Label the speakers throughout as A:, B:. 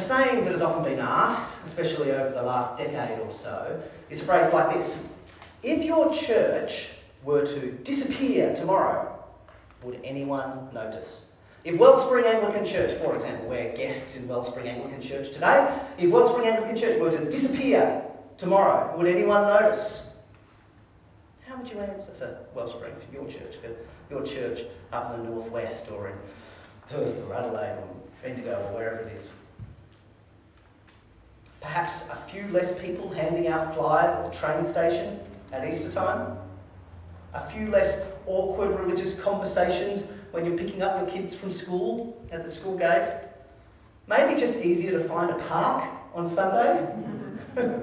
A: A saying that has often been asked, especially over the last decade or so, is phrased like this If your church were to disappear tomorrow, would anyone notice? If Wellspring Anglican Church, for example, we're guests in Wellspring Anglican Church today, if Wellspring Anglican Church were to disappear tomorrow, would anyone notice? How would you answer for Wellspring, for your church, for your church up in the northwest or in Perth or Adelaide or Bendigo or wherever it is? Perhaps a few less people handing out flyers at the train station at Easter time? A few less awkward religious conversations when you're picking up your kids from school at the school gate? Maybe just easier to find a park on Sunday?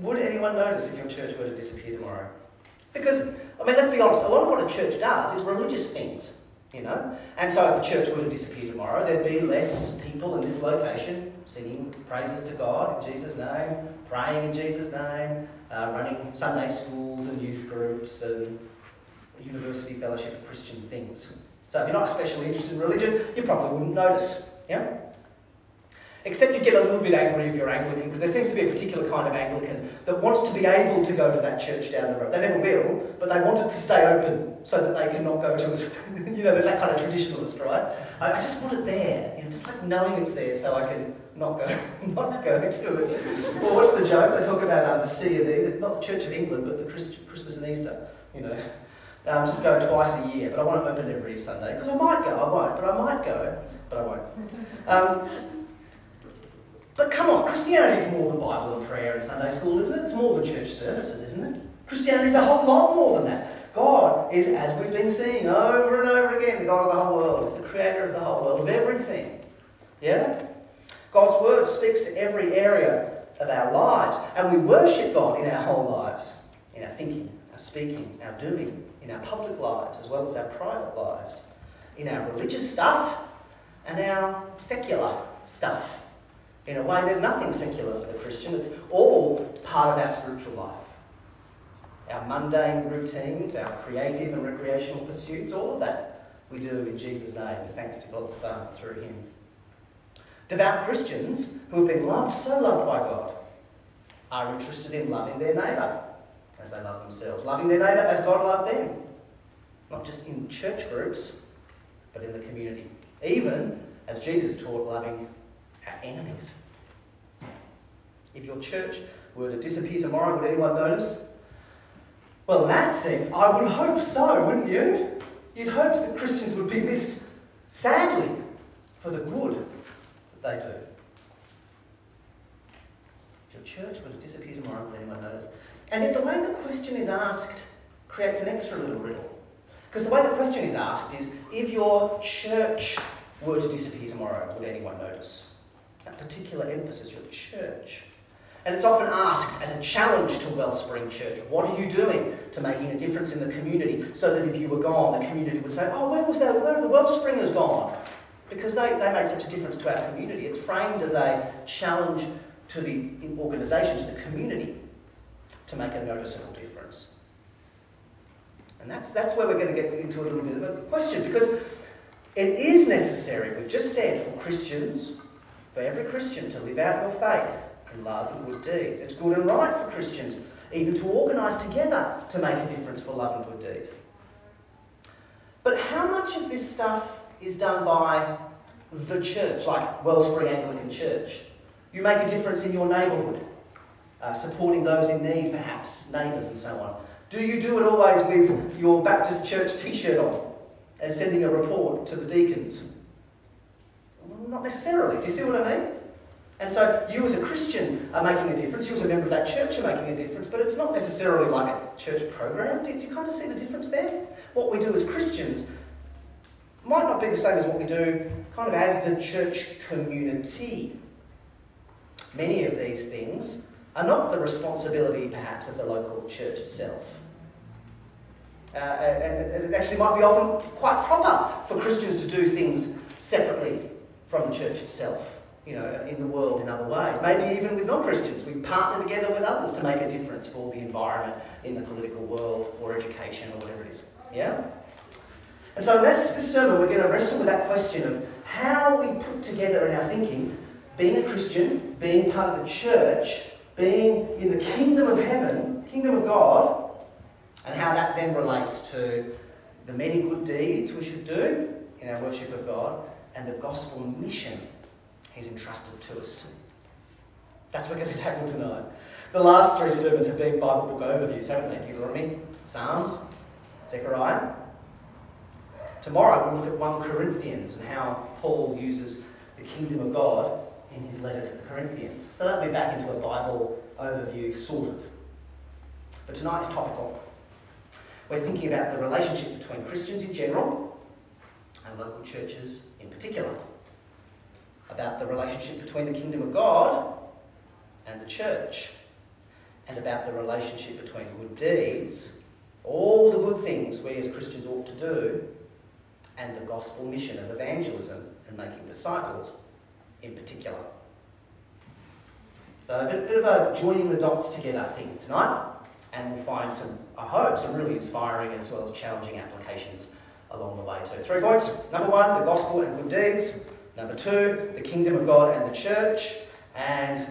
A: Would anyone notice if your church were to disappear tomorrow? Because, I mean, let's be honest, a lot of what a church does is religious things, you know? And so if the church were to disappear tomorrow, there'd be less people in this location singing praises to God in Jesus' name, praying in Jesus' name, uh, running Sunday schools and youth groups and university fellowship of Christian things. So if you're not especially interested in religion, you probably wouldn't notice. Yeah? Except you get a little bit angry if you're Anglican, because there seems to be a particular kind of Anglican that wants to be able to go to that church down the road. They never will, but they want it to stay open so that they can not go to it. you know, there's that kind of traditionalist, right? I, I just want it there. You know, just like knowing it's there so I can not go, not go to it. Well, what's the joke? They talk about um, the C of E, not the Church of England, but the Christmas and Easter. You know, um, just go twice a year, but I want to open every Sunday because I might go. I won't, but I might go, but I won't. Um, but come on, Christianity is more than Bible and prayer and Sunday school, isn't it? It's more than church services, isn't it? Christianity is a whole lot more than that. God is, as we've been seeing over and over again, the God of the whole world. He's the creator of the whole world, of everything. Yeah? God's word speaks to every area of our lives, and we worship God in our whole lives, in our thinking, our speaking, our doing, in our public lives as well as our private lives, in our religious stuff and our secular stuff. In a way, there's nothing secular for the Christian, it's all part of our spiritual life. Our mundane routines, our creative and recreational pursuits, all of that we do in Jesus' name, with thanks to God the Father through Him. Devout Christians who have been loved, so loved by God, are interested in loving their neighbour as they love themselves, loving their neighbour as God loved them. Not just in church groups, but in the community. Even as Jesus taught, loving our enemies. If your church were to disappear tomorrow, would anyone notice? Well, in that sense, I would hope so, wouldn't you? You'd hope that Christians would be missed, sadly, for the good that they do. If your church were to disappear tomorrow, would anyone notice? And yet, the way the question is asked creates an extra little riddle. Because the way the question is asked is if your church were to disappear tomorrow, would anyone notice? That particular emphasis, your church. And it's often asked as a challenge to Wellspring Church what are you doing to making a difference in the community so that if you were gone, the community would say, oh, where was that? Where have the Wellspringers gone? Because they, they made such a difference to our community. It's framed as a challenge to the organisation, to the community to make a noticeable difference. And that's, that's where we're going to get into a little bit of a question because it is necessary, we've just said, for Christians, for every Christian to live out your faith in love and good deeds. It's good and right for Christians even to organise together to make a difference for love and good deeds. But how much of this stuff is done by the church, like Wellspring Anglican Church? You make a difference in your neighbourhood uh, supporting those in need, perhaps, neighbours and so on? Do you do it always with your Baptist church t shirt on and sending a report to the deacons? Not necessarily. Do you see what I mean? And so you as a Christian are making a difference, you as a member of that church are making a difference, but it's not necessarily like a church program. Do you kind of see the difference there? What we do as Christians might not be the same as what we do kind of as the church community. Many of these things are not the responsibility, perhaps, of the local church itself. Uh, and it actually might be often quite proper for Christians to do things separately from the church itself, you know, in the world in other ways. Maybe even with non-Christians. We partner together with others to make a difference for the environment, in the political world, for education, or whatever it is. Yeah? And so in this, this sermon, we're going to wrestle with that question of how we put together in our thinking being a Christian, being part of the church, being in the kingdom of heaven, kingdom of God, and how that then relates to the many good deeds we should do in our worship of God and the gospel mission He's entrusted to us. That's what we're going to tackle tonight. The last three sermons have been Bible book overviews, haven't they? Deuteronomy, Psalms, Zechariah. Tomorrow we'll look at 1 Corinthians and how Paul uses the kingdom of God in his letter to the Corinthians. So that'll be back into a Bible overview, sort of. But tonight is topical. We're thinking about the relationship between Christians in general and local churches in particular. About the relationship between the kingdom of God and the church. And about the relationship between good deeds, all the good things we as Christians ought to do, and the gospel mission of evangelism and making disciples in particular. So a bit, bit of a joining the dots together thing tonight, and we'll find some, I hope, some really inspiring as well as challenging applications along the way too. Three points. Number one, the gospel and good deeds. Number two, the kingdom of God and the church. And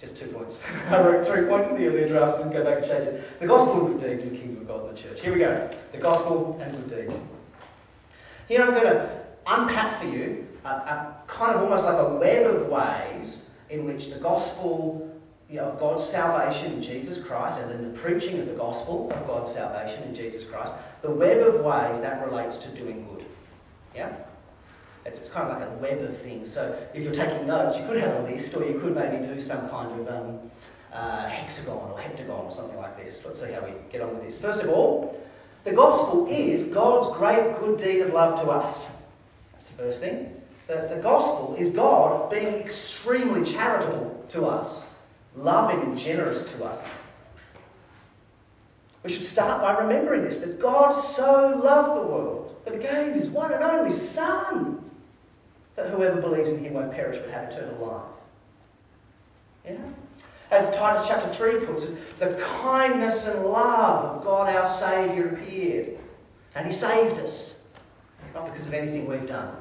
A: just two points. I wrote three points in the earlier draft and go back and change it. The gospel and good deeds and the kingdom of God and the church. Here we go. The gospel and good deeds. Here I'm going to unpack for you a, a kind of almost like a web of ways in which the gospel of God's salvation in Jesus Christ and then the preaching of the gospel of God's salvation in Jesus Christ, the web of ways that relates to doing good. Yeah? It's, it's kind of like a web of things. So if you're taking notes, you could have a list or you could maybe do some kind of um, uh, hexagon or heptagon or something like this. Let's see how we get on with this. First of all, the gospel is God's great good deed of love to us. That's the first thing. The, the gospel is God being extremely charitable to us, loving and generous to us. We should start by remembering this that God so loved the world that he gave his one and only Son, that whoever believes in him won't perish but have eternal life. Yeah? As Titus chapter 3 puts it, the kindness and love of God our Saviour appeared. And he saved us, not because of anything we've done,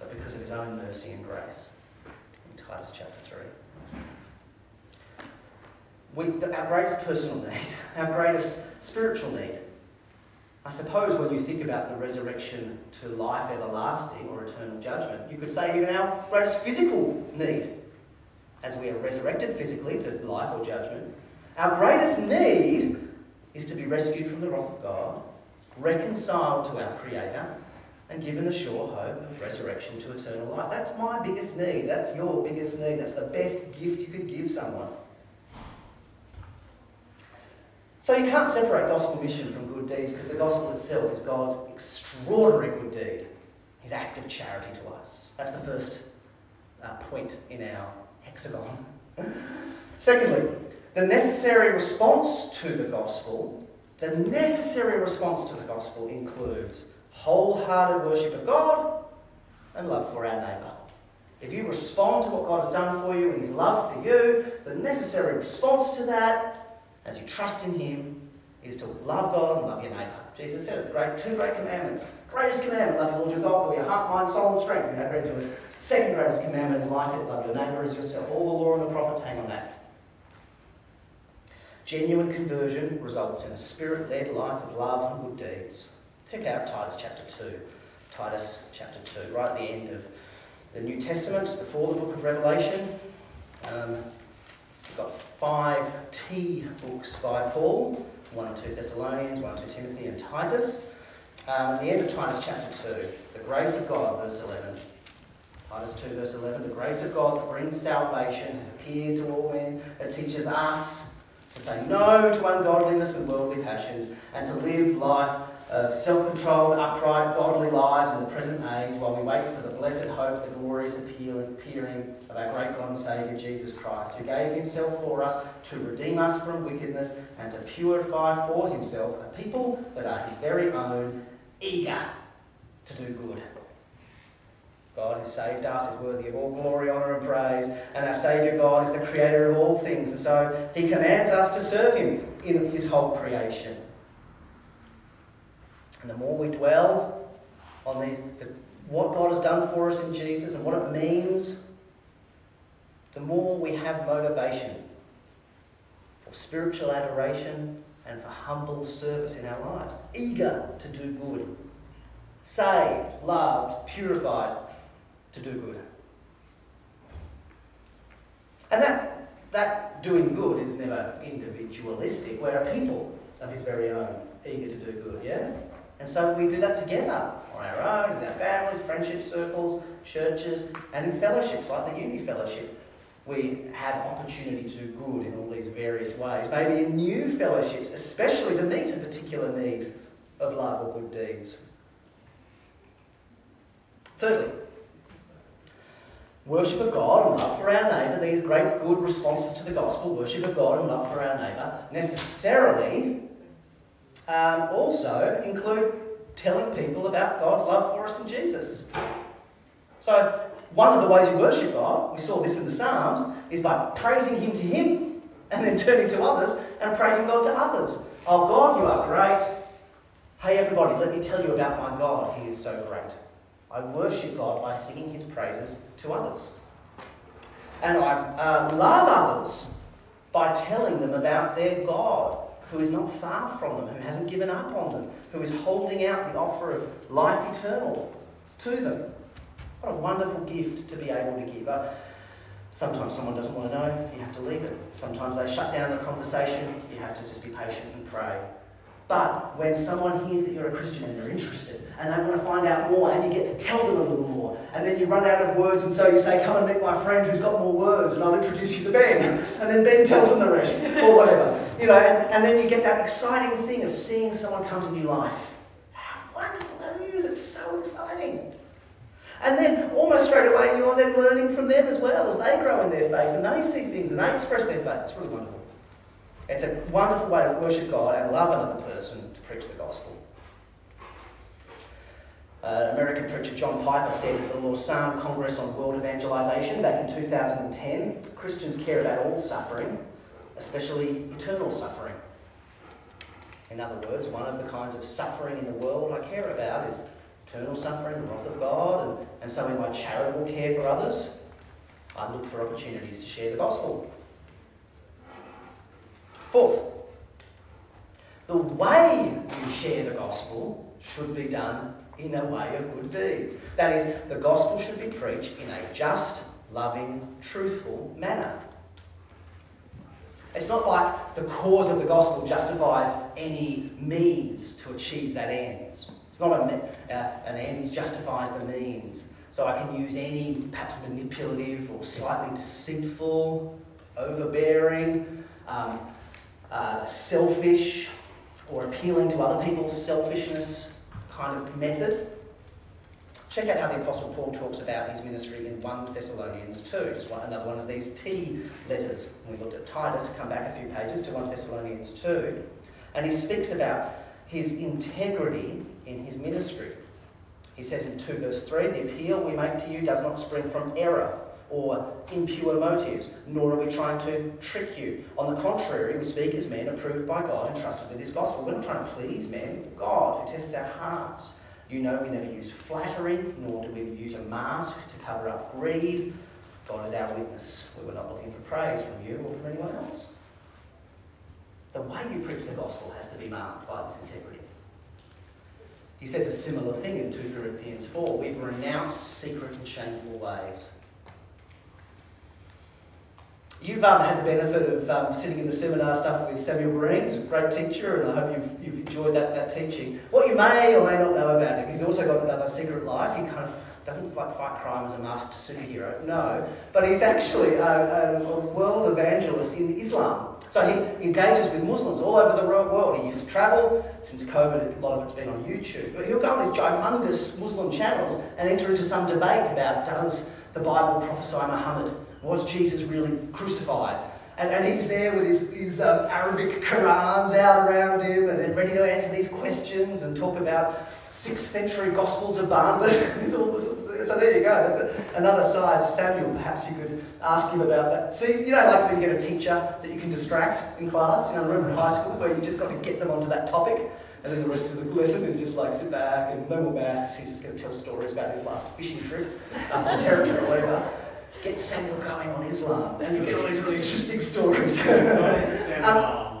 A: but because of his own mercy and grace. In Titus chapter 3. We, our greatest personal need, our greatest spiritual need, I suppose when you think about the resurrection to life everlasting or eternal judgment, you could say even our greatest physical need, as we are resurrected physically to life or judgment, our greatest need is to be rescued from the wrath of God, reconciled to our Creator, and given the sure hope of resurrection to eternal life. That's my biggest need. That's your biggest need. That's the best gift you could give someone. So you can't separate gospel mission from good deeds because the gospel itself is God's extraordinary good deed, his act of charity to us. That's the first uh, point in our hexagon. Secondly, the necessary response to the gospel, the necessary response to the gospel includes wholehearted worship of God and love for our neighbour. If you respond to what God has done for you and his love for you, the necessary response to that, as you trust in him, is to love God and love your neighbour. Jesus said it, great, two great commandments. Greatest commandment, love your Lord your God with your heart, mind, soul, and strength. We had read to us. Second greatest commandment is like it, love your neighbour as yourself. All the law and the prophets hang on that. Genuine conversion results in a spirit led life of love and good deeds. Check out Titus chapter 2. Titus chapter 2, right at the end of the New Testament, before the book of Revelation. Um, got five T books by Paul 1 and 2 Thessalonians, 1 and 2 Timothy, and Titus. Um, at the end of Titus chapter 2, the grace of God, verse 11. Titus 2, verse 11. The grace of God that brings salvation has appeared to all men. It teaches us to say no to ungodliness and worldly passions and to live life of self controlled, upright, godly lives in the present age while we wait for the blessed hope, the glorious appearing of our great God and Saviour Jesus Christ, who gave himself for us to redeem us from wickedness and to purify for himself a people that are his very own, eager to do good. God who saved us is worthy of all glory, honour, and praise, and our Saviour God is the creator of all things, and so he commands us to serve him in his whole creation. And the more we dwell on the, the what God has done for us in Jesus and what it means, the more we have motivation for spiritual adoration and for humble service in our lives. Eager to do good. Saved, loved, purified to do good. And that, that doing good is never individualistic. We're a people of his very own, eager to do good, yeah? And so we do that together on our own, in our families, friendship circles, churches, and in fellowships like the Uni Fellowship. We have opportunity to do good in all these various ways. Maybe in new fellowships, especially to meet a particular need of love or good deeds. Thirdly, worship of God and love for our neighbour, these great good responses to the gospel, worship of God and love for our neighbour, necessarily um, also include telling people about God's love for us in Jesus. So, one of the ways you worship God, we saw this in the Psalms, is by praising Him to Him and then turning to others and praising God to others. Oh God, you are great. Hey everybody, let me tell you about my God. He is so great. I worship God by singing His praises to others. And I uh, love others by telling them about their God who is not far from them, who hasn't given up on them, who is holding out the offer of life eternal to them. What a wonderful gift to be able to give. Uh, sometimes someone doesn't want to know, you have to leave it. Sometimes they shut down the conversation, you have to just be patient and pray. But when someone hears that you're a Christian and they're interested and they want to find out more and you get to tell them a little more and then you run out of words and so you say, come and meet my friend who's got more words and I'll introduce you to Ben. And then Ben tells them the rest or whatever. You know, and, and then you get that exciting thing of seeing someone come to new life. How wonderful that is. It's so exciting. And then almost straight away you're then learning from them as well as they grow in their faith and they see things and they express their faith. It's really wonderful. It's a wonderful way to worship God and love another person to preach the gospel. Uh, American preacher John Piper said at the Lausanne Congress on World Evangelization back in 2010 Christians care about all suffering, especially eternal suffering. In other words, one of the kinds of suffering in the world I care about is eternal suffering, the wrath of God, and, and so in my charitable care for others, I look for opportunities to share the gospel. Fourth, the way you share the gospel should be done in a way of good deeds. That is, the gospel should be preached in a just, loving, truthful manner. It's not like the cause of the gospel justifies any means to achieve that end. It's not a, uh, an ends justifies the means. So I can use any perhaps manipulative or slightly deceitful, overbearing, um, uh, selfish or appealing to other people's selfishness kind of method. Check out how the Apostle Paul talks about his ministry in 1 Thessalonians 2, just one, another one of these T letters. We looked at Titus, come back a few pages to 1 Thessalonians 2, and he speaks about his integrity in his ministry. He says in 2 verse 3 the appeal we make to you does not spring from error or impure motives, nor are we trying to trick you. On the contrary, we speak as men approved by God and trusted with His gospel. We're not trying to please men, God who tests our hearts. You know we never use flattery, nor do we use a mask to cover up greed. God is our witness. We were not looking for praise from you or from anyone else. The way you preach the gospel has to be marked by this integrity. He says a similar thing in 2 Corinthians 4. We've renounced secret and shameful ways. You've um, had the benefit of um, sitting in the seminar stuff with Samuel Green. He's a great teacher, and I hope you've, you've enjoyed that, that teaching. What you may or may not know about him, he's also got another secret life. He kind of doesn't like fight crime as a masked superhero, no. But he's actually a, a, a world evangelist in Islam. So he engages with Muslims all over the world. He used to travel. Since COVID, a lot of it's been on YouTube. But he'll go on these humongous Muslim channels and enter into some debate about does the Bible prophesy Muhammad? Was Jesus really crucified? And, and he's there with his, his um, Arabic Qurans out around him and then ready to answer these questions and talk about 6th century Gospels of Barnabas. so there you go. That's another side to Samuel. Perhaps you could ask him about that. See, you know, like when you get a teacher that you can distract in class, you know, remember in high school where you just got to get them onto that topic. And then the rest of the lesson is just like sit back and no more maths. He's just going to tell stories about his last fishing trip up in territory or whatever. Get Samuel going on Islam, and you get all these really interesting stories. um,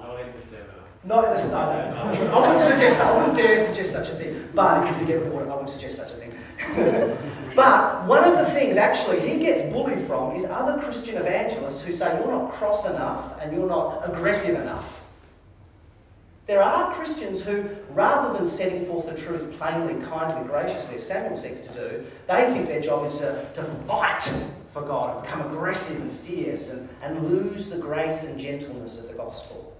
A: not in the no, I wouldn't suggest. I wouldn't dare suggest such a thing. But if you do get bored, I wouldn't suggest such a thing. but one of the things actually he gets bullied from is other Christian evangelists who say you're not cross enough and you're not aggressive enough. There are Christians who, rather than setting forth the truth plainly, kindly, graciously, as Samuel seeks to do, they think their job is to, to fight for God and become aggressive and fierce and, and lose the grace and gentleness of the gospel.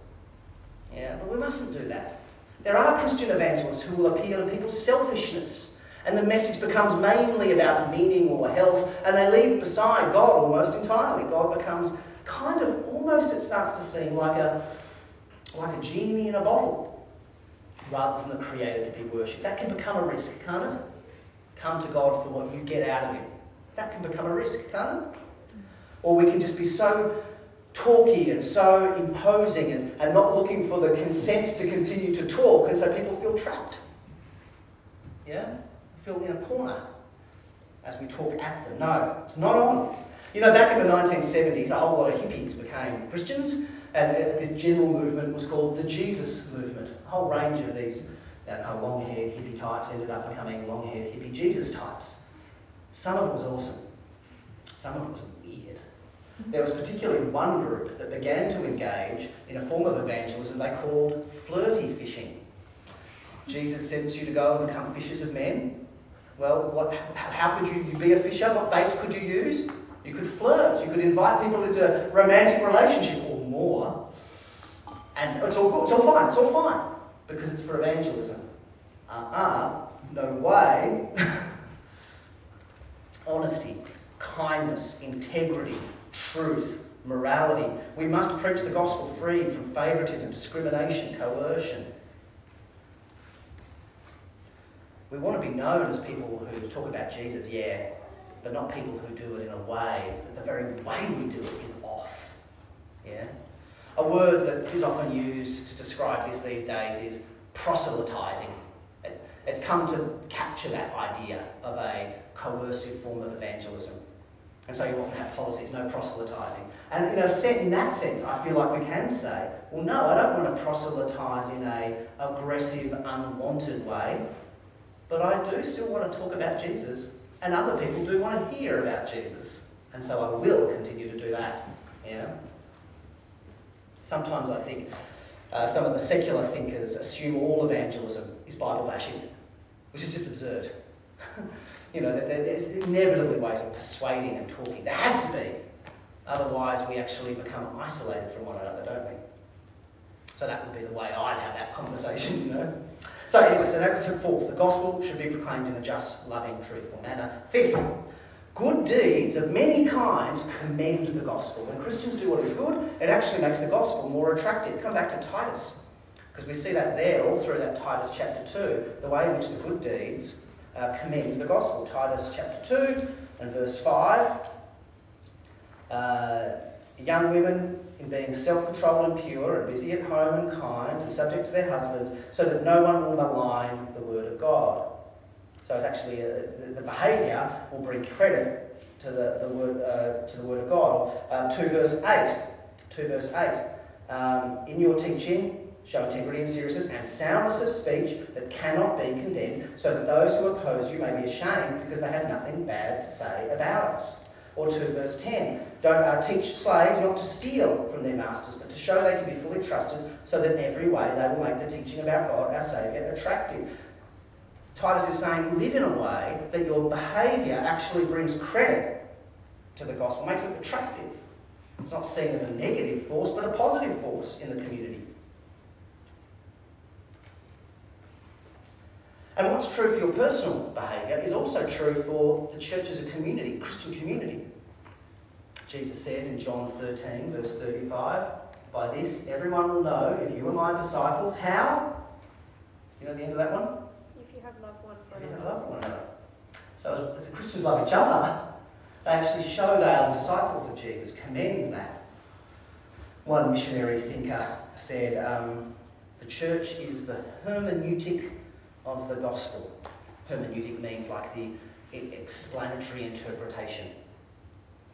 A: Yeah, but we mustn't do that. There are Christian evangelists who will appeal to people's selfishness, and the message becomes mainly about meaning or health, and they leave beside God almost entirely. God becomes kind of almost, it starts to seem like a, like a genie in a bottle, rather than the Creator to be worshipped. That can become a risk, can't it? Come to God for what you get out of Him. That can become a risk, can't it? Or we can just be so talky and so imposing and, and not looking for the consent to continue to talk, and so people feel trapped. Yeah? Feel in a corner as we talk at them. No, it's not on. You know, back in the 1970s, a whole lot of hippies became Christians, and this general movement was called the Jesus movement. A whole range of these uh, long haired hippie types ended up becoming long haired hippie Jesus types. Some of it was awesome, some of it was weird. There was particularly one group that began to engage in a form of evangelism they called flirty fishing. Jesus sends you to go and become fishers of men. Well, what, how could you be a fisher? What bait could you use? You could flirt. You could invite people into romantic relationship or more. And it's all good. It's all fine. It's all fine. Because it's for evangelism. Uh-uh. No way. Honesty, kindness, integrity, truth, morality. We must preach the gospel free from favouritism, discrimination, coercion. We want to be known as people who talk about Jesus, yeah, but not people who do it in a way that the very way we do it is off. Yeah? A word that is often used to describe this these days is proselytizing. It, it's come to capture that idea of a coercive form of evangelism. And so you often have policies, no proselytizing. And in, a in that sense, I feel like we can say, well, no, I don't want to proselytize in a aggressive, unwanted way, but I do still want to talk about Jesus, and other people do want to hear about Jesus. And so I will continue to do that. Yeah? Sometimes I think uh, some of the secular thinkers assume all evangelism is Bible bashing, which is just absurd. you know, there's inevitably ways of persuading and talking. There has to be. Otherwise, we actually become isolated from one another, don't we? So that would be the way I'd have that conversation, you know. So anyway, so that's the fourth. The gospel should be proclaimed in a just, loving, truthful manner. Fifth, good deeds of many kinds commend the gospel. When Christians do what is good, it actually makes the gospel more attractive. Come back to Titus, because we see that there all through that Titus chapter 2, the way in which the good deeds uh, commend the gospel. Titus chapter 2 and verse 5. Uh, young women in being self controlled and pure, and busy at home and kind, and subject to their husbands, so that no one will malign the word of God. So it's actually uh, the, the behaviour will bring credit to the, the word uh, to the word of God. Uh, two verse eight. Two verse eight. Um, in your teaching, Show integrity and seriousness and soundness of speech that cannot be condemned, so that those who oppose you may be ashamed because they have nothing bad to say about us. Or 2 verse 10. Don't uh, teach slaves not to steal from their masters, but to show they can be fully trusted, so that in every way they will make the teaching about God, our Saviour, attractive. Titus is saying, live in a way that your behaviour actually brings credit to the gospel, makes it attractive. It's not seen as a negative force, but a positive force in the community. And what's true for your personal behaviour is also true for the church as a community, Christian community. Jesus says in John 13, verse 35, By this everyone will know if you are my disciples. How? You know the end of that one?
B: If you have love one for
A: another. If you have love one another. So as the Christians love each other, they actually show they are the disciples of Jesus, commend that. One missionary thinker said, um, The church is the hermeneutic of the gospel. Hermeneutic means like the explanatory interpretation.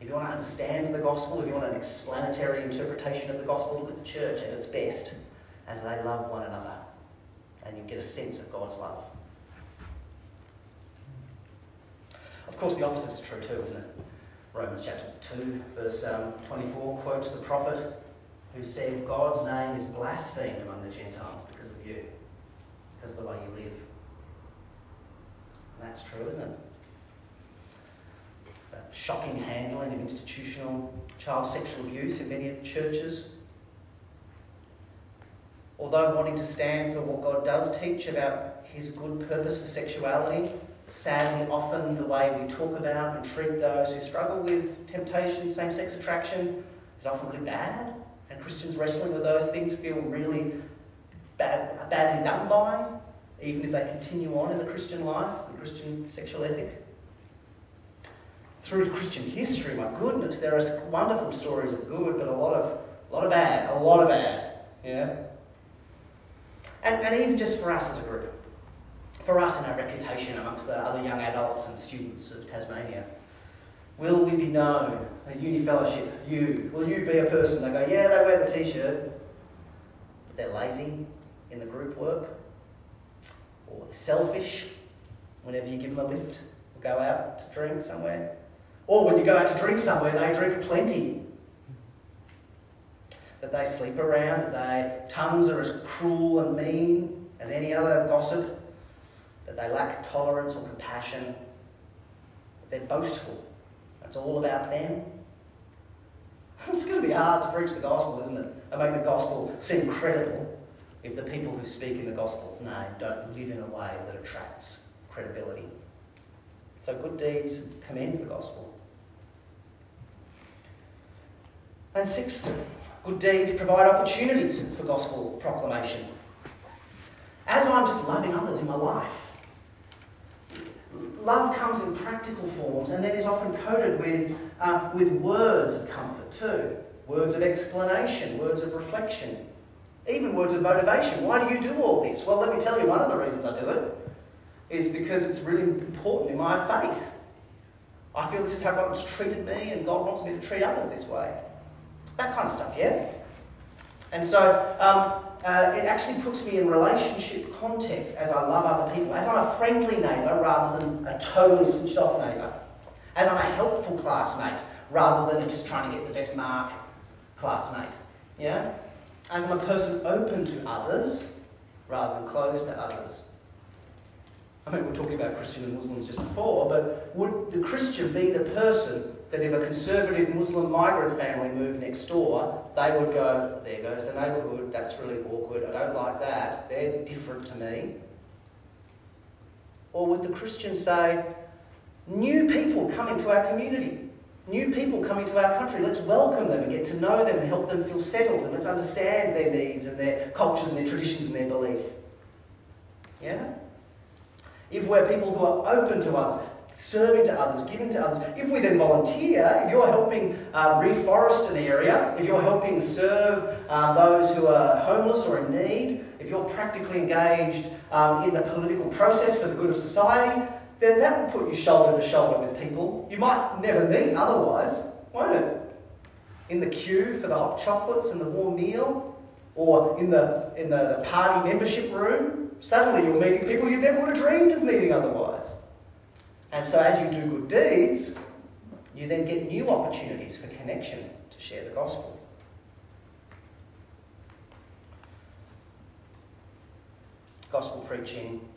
A: If you want to understand the gospel, if you want an explanatory interpretation of the gospel, look at the church at its best as they love one another. And you get a sense of God's love. Of course, the opposite is true too, isn't it? Romans chapter 2, verse um, 24 quotes the prophet who said, God's name is blasphemed among the Gentiles because of you, because the way you live. And that's true, isn't it? The shocking handling of institutional child sexual abuse in many of the churches. Although wanting to stand for what God does teach about his good purpose for sexuality, sadly, often the way we talk about and treat those who struggle with temptation, same sex attraction, is often really bad. And Christians wrestling with those things feel really bad, badly done by, even if they continue on in the Christian life, the Christian sexual ethic. Through Christian history, my goodness, there are wonderful stories of good, but a lot of, a lot of bad, a lot of bad. Yeah? And, and even just for us as a group for us and our reputation amongst the other young adults and students of Tasmania? Will we be known at uni fellowship? You, will you be a person they go, yeah, they wear the t-shirt, but they're lazy in the group work, or selfish whenever you give them a lift or go out to drink somewhere, or when you go out to drink somewhere, they drink plenty. That they sleep around, that their tongues are as cruel and mean as any other gossip that they lack tolerance or compassion, that they're boastful. It's all about them. It's going to be hard to preach the gospel, isn't it? And make the gospel seem credible if the people who speak in the gospel's name don't live in a way that attracts credibility. So good deeds commend the gospel. And sixth, good deeds provide opportunities for gospel proclamation. As I'm just loving others in my life, love comes in practical forms and then is often coded with, uh, with words of comfort too. Words of explanation, words of reflection, even words of motivation. Why do you do all this? Well, let me tell you, one of the reasons I do it is because it's really important in my faith. I feel this is how God has treated me and God wants me to treat others this way. That kind of stuff, yeah? And so um, uh, it actually puts me in relationship context as I love other people, as I'm a friendly neighbour rather than a totally switched off neighbour, as I'm a helpful classmate rather than just trying to get the best mark classmate. Yeah? As I'm a person open to others rather than closed to others. I mean, we are talking about Christian and Muslims just before, but would the Christian be the person that if a conservative Muslim migrant family moved next door, they would go, there goes the neighbourhood, that's really awkward, I don't like that, they're different to me? Or would the Christian say, new people coming to our community, new people coming to our country, let's welcome them and get to know them and help them feel settled and let's understand their needs and their cultures and their traditions and their belief? Yeah? If we're people who are open to others, serving to others, giving to others. If we then volunteer, if you're helping uh, reforest an area, if you're helping serve uh, those who are homeless or in need, if you're practically engaged um, in the political process for the good of society, then that will put you shoulder to shoulder with people you might never meet otherwise, won't it? In the queue for the hot chocolates and the warm meal, or in the, in the party membership room, suddenly you're meeting people you never would have dreamed of meeting otherwise. And so, as you do good deeds, you then get new opportunities for connection to share the gospel. Gospel preaching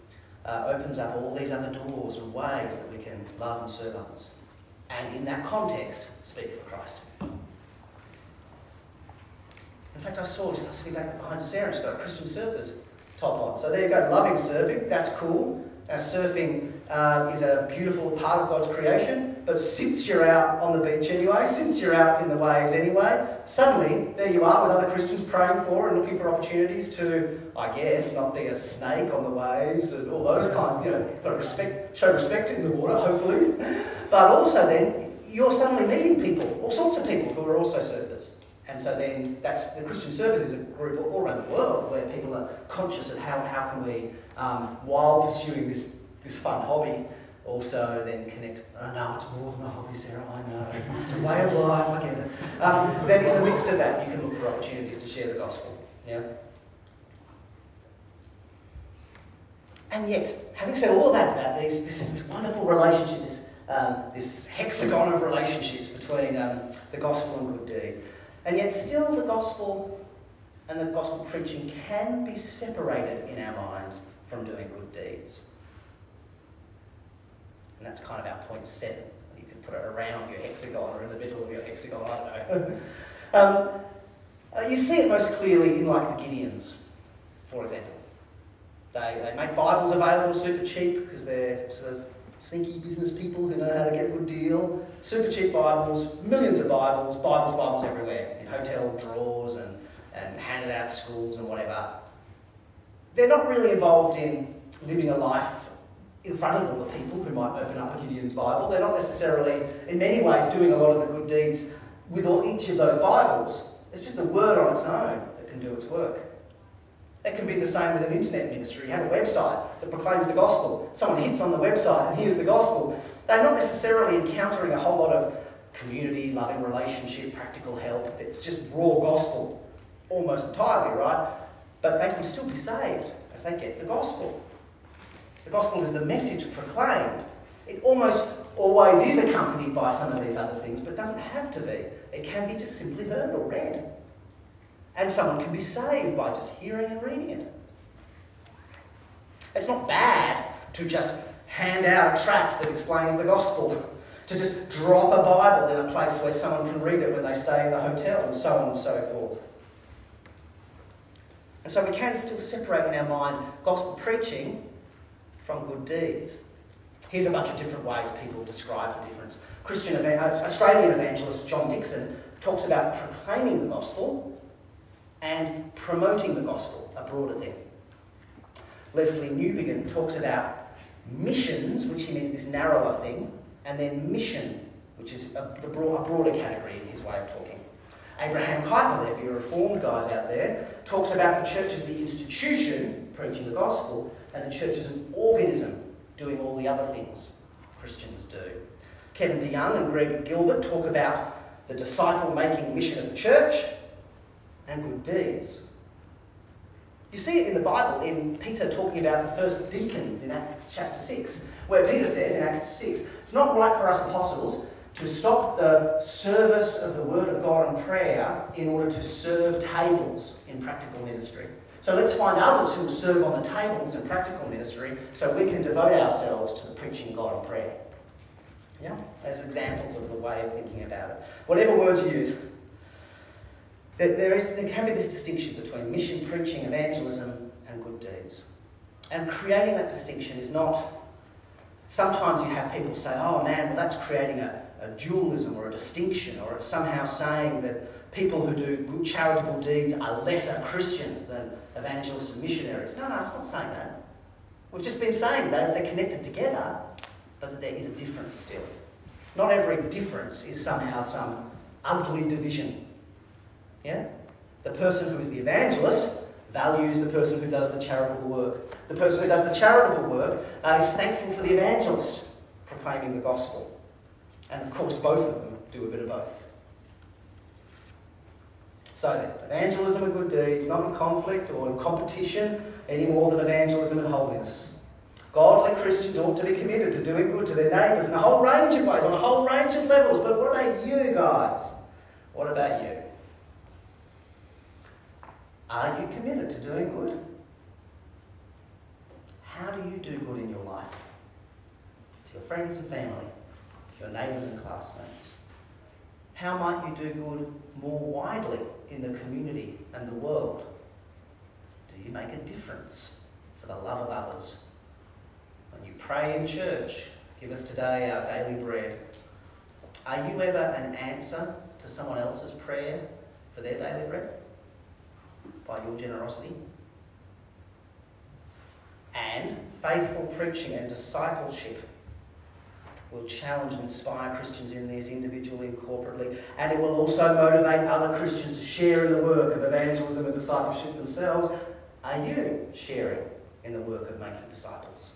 A: uh, opens up all these other doors and ways that we can love and serve others. And in that context, speak for Christ. In fact, I saw just I sitting back behind Sarah, she's got a Christian surfers top on. So there you go, loving surfing, that's cool. Now, surfing uh, is a beautiful part of God's creation, but since you're out on the beach anyway, since you're out in the waves anyway, suddenly there you are with other Christians praying for and looking for opportunities to, I guess, not be a snake on the waves and all those kinds. You know, respect, show respect in the water, hopefully. But also then, you're suddenly meeting people, all sorts of people who are also surfers, And so then that's the Christian Surfers is a group all around the world where people are conscious of how, how can we, um, while pursuing this, this fun hobby, also then connect. Oh no, it's more than a hobby, Sarah. I know. It's a way of life. I get it. Um, then in the midst of that, you can look for opportunities to share the gospel. Yeah. And yet, having said all that about these, this, this wonderful relationship, this, um, this hexagon of relationships between um, the gospel and good deeds, and yet still the gospel and the gospel preaching can be separated in our minds from doing good deeds. And that's kind of our point seven. You can put it around your hexagon or in the middle of your hexagon, I don't know. um, uh, you see it most clearly in like the Gideons, for example. They, they make Bibles available super cheap because they're sort of sneaky business people who know how to get a good deal. Super cheap Bibles, millions of Bibles, Bibles, Bibles everywhere, in hotel drawers and, and handed out schools and whatever. They're not really involved in living a life in front of all the people who might open up a Gideon's Bible. They're not necessarily, in many ways, doing a lot of the good deeds with all, each of those Bibles. It's just a word on its own that can do its work. It can be the same with an internet ministry. You have a website that proclaims the gospel. Someone hits on the website and hears the gospel. They're not necessarily encountering a whole lot of community, loving relationship, practical help. It's just raw gospel, almost entirely, right? But they can still be saved as they get the gospel. The gospel is the message proclaimed. It almost always is accompanied by some of these other things, but doesn't have to be. It can be just simply heard or read. And someone can be saved by just hearing and reading it. It's not bad to just hand out a tract that explains the gospel, to just drop a Bible in a place where someone can read it when they stay in the hotel, and so on and so forth. And so we can still separate in our mind gospel preaching from good deeds. Here's a bunch of different ways people describe the difference. Christian uh, Australian evangelist John Dickson talks about proclaiming the gospel and promoting the gospel, a broader thing. Lesslie Newbigin talks about missions, which he means this narrower thing, and then mission, which is a, a broader category in his way of talking. Abraham Kuyper, if you're reformed guys out there, talks about the church as the institution preaching the gospel, and the church as an organism doing all the other things Christians do. Kevin DeYoung and Greg Gilbert talk about the disciple making mission of the church, and good deeds. You see it in the Bible, in Peter talking about the first deacons in Acts chapter 6, where Peter says in Acts 6, it's not right for us apostles to stop the service of the Word of God and prayer in order to serve tables in practical ministry. So let's find others who will serve on the tables in practical ministry so we can devote ourselves to the preaching God and prayer. Yeah? As examples of the way of thinking about it. Whatever words you use, that there, is, there can be this distinction between mission, preaching, evangelism, and good deeds. And creating that distinction is not. Sometimes you have people say, oh man, well, that's creating a, a dualism or a distinction, or it's somehow saying that people who do good charitable deeds are lesser Christians than evangelists and missionaries. No, no, it's not saying that. We've just been saying that they're connected together, but that there is a difference still. Not every difference is somehow some ugly division yeah? The person who is the evangelist values the person who does the charitable work. The person who does the charitable work uh, is thankful for the evangelist proclaiming the gospel. And of course, both of them do a bit of both. So evangelism and good deeds, not in conflict or in competition any more than evangelism and holiness. Godly Christians ought to be committed to doing good to their neighbours in a whole range of ways, on a whole range of levels. But what about you guys? What about you? Are you committed to doing good? How do you do good in your life? To your friends and family, to your neighbours and classmates? How might you do good more widely in the community and the world? Do you make a difference for the love of others? When you pray in church, give us today our daily bread. Are you ever an answer to someone else's prayer for their daily bread? By your generosity. And faithful preaching and discipleship will challenge and inspire Christians in this individually and corporately, and it will also motivate other Christians to share in the work of evangelism and discipleship themselves. Are you sharing in the work of making disciples?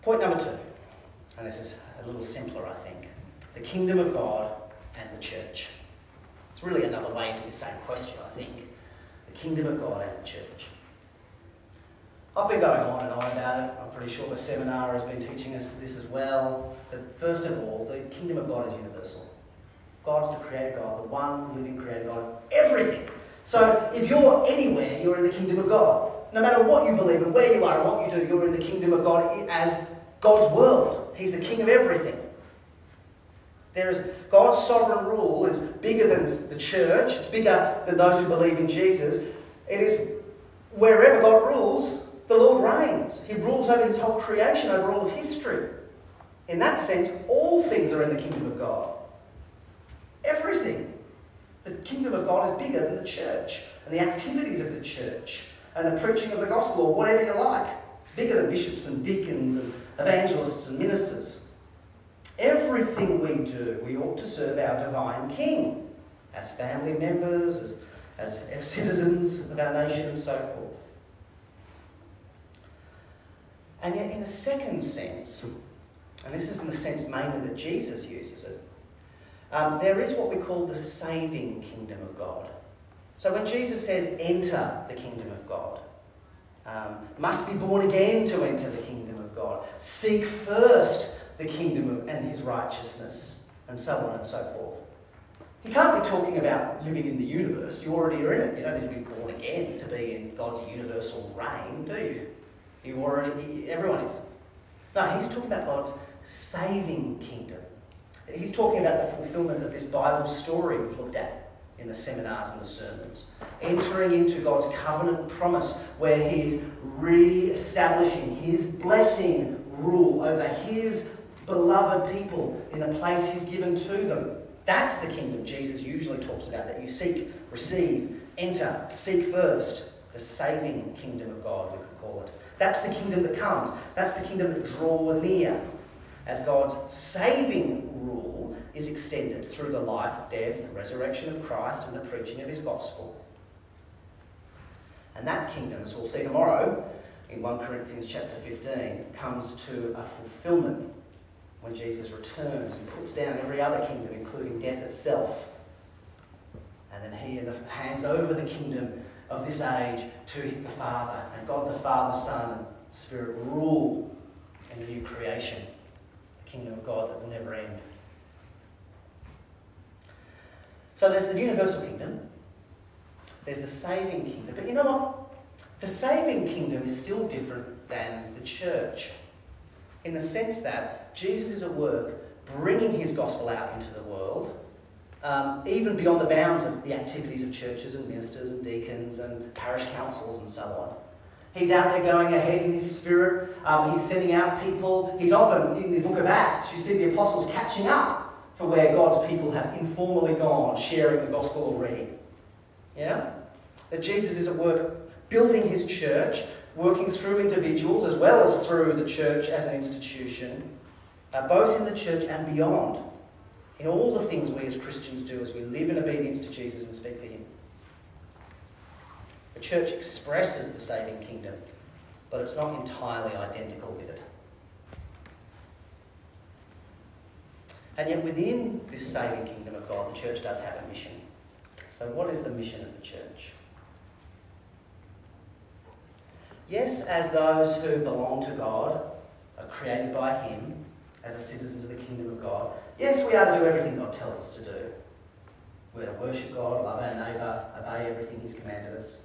A: Point number two, and this is a little simpler, I think the kingdom of God and the church. It's really another way into the same question, I think. The kingdom of God and the church. I've been going on and on about it. I'm pretty sure the seminar has been teaching us this as well. That first of all, the kingdom of God is universal. God's the creator God, the one living creator God of everything. So if you're anywhere, you're in the kingdom of God. No matter what you believe and where you are and what you do, you're in the kingdom of God as God's world. He's the king of everything. There is God's sovereign rule is bigger than the church, it's bigger than those who believe in Jesus. It is wherever God rules, the Lord reigns. He rules over his whole creation, over all of history. In that sense, all things are in the kingdom of God. Everything. The kingdom of God is bigger than the church and the activities of the church and the preaching of the gospel or whatever you like. It's bigger than bishops and deacons and evangelists and ministers. Everything we do, we ought to serve our divine King as family members, as, as citizens of our nation, and so forth. And yet, in a second sense, and this is in the sense mainly that Jesus uses it, um, there is what we call the saving kingdom of God. So when Jesus says, enter the kingdom of God, um, must be born again to enter the kingdom God, seek first the kingdom and his righteousness, and so on and so forth. You can't be talking about living in the universe. You already are in it. You don't need to be born again to be in God's universal reign, do you? You already, everyone is. No, he's talking about God's saving kingdom. He's talking about the fulfillment of this Bible story we've looked at in the seminars and the sermons. Entering into God's covenant promise where He is re establishing His blessing rule over His beloved people in a place He's given to them. That's the kingdom Jesus usually talks about that you seek, receive, enter, seek first. The saving kingdom of God, we could call it. That's the kingdom that comes. That's the kingdom that draws near as God's saving rule is extended through the life, death, resurrection of Christ and the preaching of his gospel. And that kingdom, as we'll see tomorrow in 1 Corinthians chapter 15, comes to a fulfillment when Jesus returns and puts down every other kingdom, including death itself. And then he hands over the kingdom of this age to the Father. And God the Father, Son, and Spirit rule in the new creation, the kingdom of God that will never end. So there's the universal kingdom, there's the saving kingdom. But you know what? The saving kingdom is still different than the church in the sense that Jesus is at work bringing his gospel out into the world, um, even beyond the bounds of the activities of churches and ministers and deacons and parish councils and so on. He's out there going ahead in his spirit. Um, he's sending out people. He's often, in the book of Acts, you see the apostles catching up for where God's people have informally gone, sharing the gospel already. Yeah? That Jesus is at work building his church, working through individuals as well as through the church as an institution, uh, both in the church and beyond, in all the things we as Christians do as we live in obedience to Jesus and speak for him. The church expresses the saving kingdom, but it's not entirely identical with it. And yet, within this saving kingdom of God, the church does have a mission. So, what is the mission of the church? Yes, as those who belong to God, are created by Him, as a citizens of the kingdom of God, yes, we are to do everything God tells us to do. We're to worship God, love our neighbour, obey everything He's commanded us,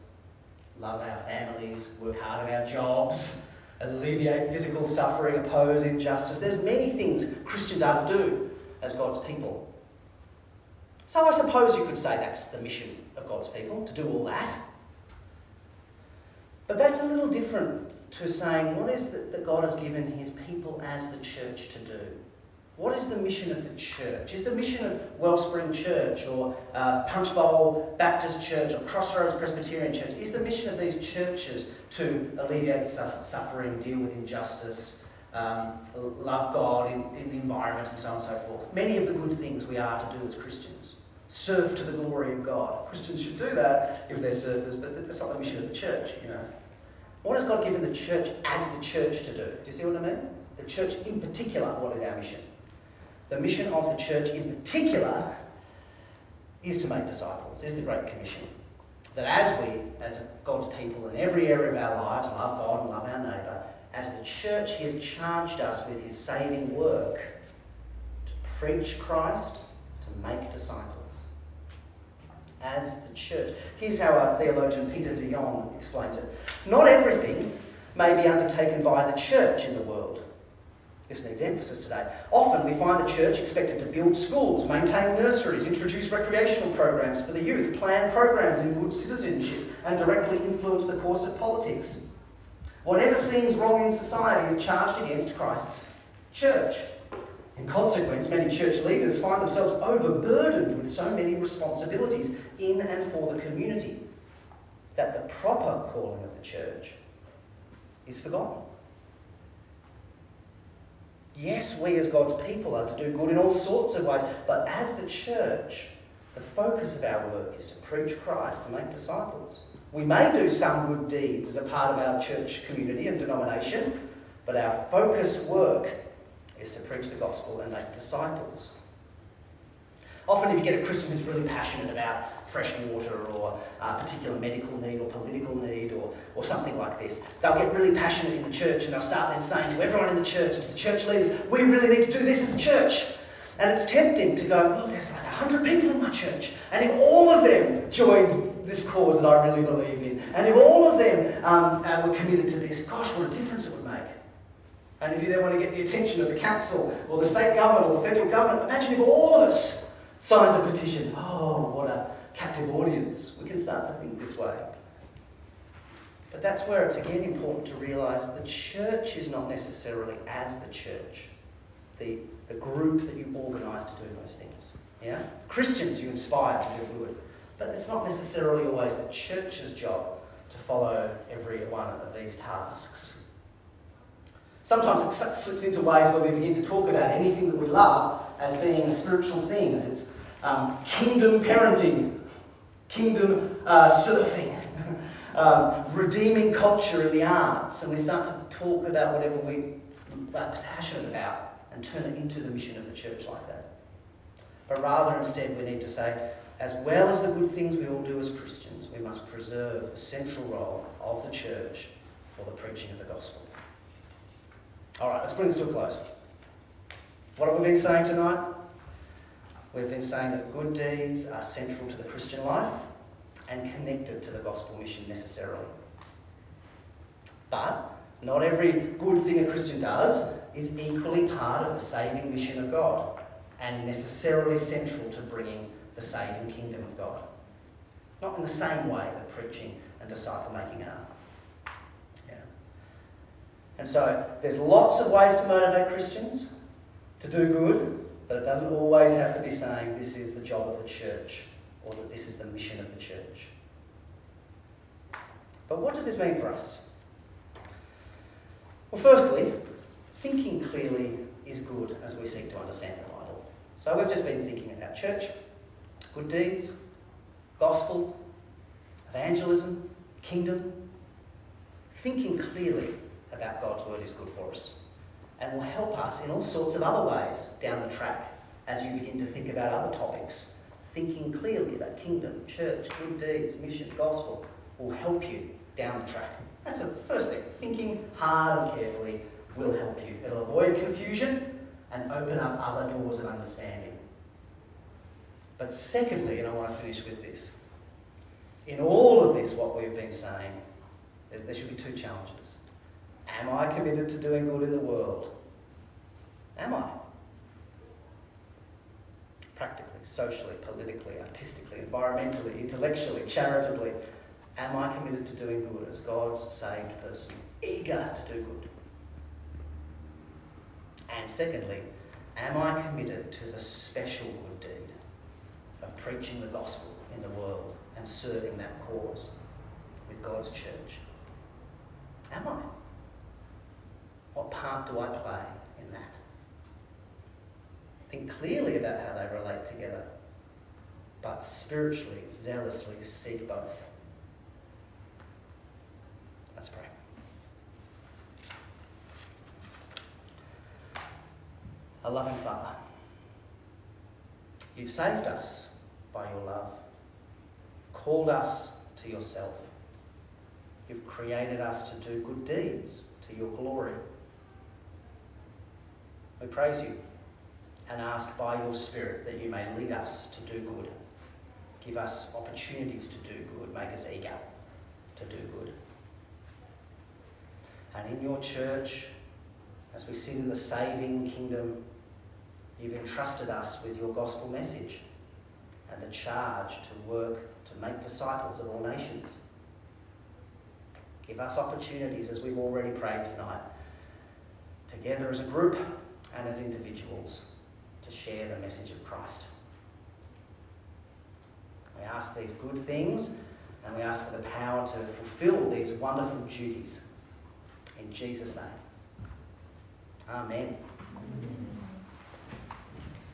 A: love our families, work hard at our jobs, alleviate physical suffering, oppose injustice. There's many things Christians are to do as God's people. So I suppose you could say that's the mission of God's people, to do all that. But that's a little different to saying what is it that God has given his people as the church to do? What is the mission of the church? Is the mission of Wellspring Church or uh, Punchbowl Baptist Church or Crossroads Presbyterian Church? Is the mission of these churches to alleviate suffering, deal with injustice, um, love God in, in the environment, and so on and so forth? Many of the good things we are to do as Christians. Serve to the glory of God. Christians should do that if they're surfers, but that's not the mission of the church, you know. What has God given the church as the church to do? Do you see what I mean? The church in particular, what is our mission? The mission of the church in particular is to make disciples, is the Great Commission. That as we, as God's people in every area of our lives, love God and love our neighbour, as the church, He has charged us with His saving work to preach Christ, to make disciples. As the church. Here's how our theologian Peter de Jong explains it. Not everything may be undertaken by the church in the world. This needs emphasis today. Often we find the church expected to build schools, maintain nurseries, introduce recreational programs for the youth, plan programs in good citizenship, and directly influence the course of politics. Whatever seems wrong in society is charged against Christ's church. In consequence, many church leaders find themselves overburdened with so many responsibilities in and for the community that the proper calling of the church is forgotten. Yes, we as God's people are to do good in all sorts of ways, but as the church, the focus of our work is to preach Christ, to make disciples. We may do some good deeds as a part of our church community and denomination, but our focus work is to preach the gospel and make disciples. Often, if you get a Christian who's really passionate about fresh water or a particular medical need or political need or, or something like this, they'll get really passionate in the church and they'll start then saying to everyone in the church and to the church leaders, we really need to do this as a church. And it's tempting to go, well, there's like 100 people in my church. And if all of them joined this cause that I really believe in, and if all of them um, uh, were committed to this, gosh, what a difference it would make. And if you then want to get the attention of the council or the state government or the federal government, imagine if all of us signed a petition. Oh, what a captive audience. We can start to think this way. But that's where it's again important to realise the church is not necessarily as the church, the, the group that you organise to do those things. Yeah? Christians you inspire to do good. But it's not necessarily always the church's job to follow every one of these tasks. Sometimes it slips into ways where we begin to talk about anything that we love as being spiritual things. It's um, kingdom parenting, kingdom uh, surfing, um, redeeming culture in the arts, and we start to talk about whatever we are passionate about and turn it into the mission of the church like that. But rather, instead, we need to say, as well as the good things we all do as Christians, we must preserve the central role of the church for the preaching of the gospel. All right, let's bring this to a close. What have we been saying tonight? We've been saying that good deeds are central to the Christian life and connected to the gospel mission necessarily. But not every good thing a Christian does is equally part of the saving mission of God and necessarily central to bringing the saving kingdom of God. Not in the same way that preaching and disciple making are. Yeah. And so there's lots of ways to motivate Christians to do good, but it doesn't always have to be saying this is the job of the church or that this is the mission of the church. But what does this mean for us? Well, firstly, thinking clearly is good as we seek to understand the Bible. So we've just been thinking about church, good deeds, gospel, evangelism, kingdom. Thinking clearly about God's word is good for us and will help us in all sorts of other ways down the track as you begin to think about other topics. Thinking clearly about kingdom, church, good deeds, mission, gospel will help you down the track. That's the first thing. Thinking hard and carefully will help you. It'll avoid confusion and open up other doors of understanding. But secondly, and I want to finish with this, in all of this, what we've been saying, there should be two challenges. Am I committed to doing good in the world? Am I? Practically, socially, politically, artistically, environmentally, intellectually, charitably. Am I committed to doing good as God's saved person, eager to do good? And secondly, Am I committed to the special good deed of preaching the gospel in the world and serving that cause with God's church? Am I? What part do I play in that? Think clearly about how they relate together, but spiritually, zealously seek both. Let's pray. A loving Father, you've saved us by your love, called us to yourself. You've created us to do good deeds to your glory. We praise you and ask by your Spirit that you may lead us to do good. Give us opportunities to do good. Make us eager to do good. And in your church, as we sit in the saving kingdom, you've entrusted us with your gospel message and the charge to work to make disciples of all nations. Give us opportunities, as we've already prayed tonight, together as a group and as individuals, to share the message of Christ. We ask these good things and we ask for the power to fulfill these wonderful duties. In Jesus' name. Amen.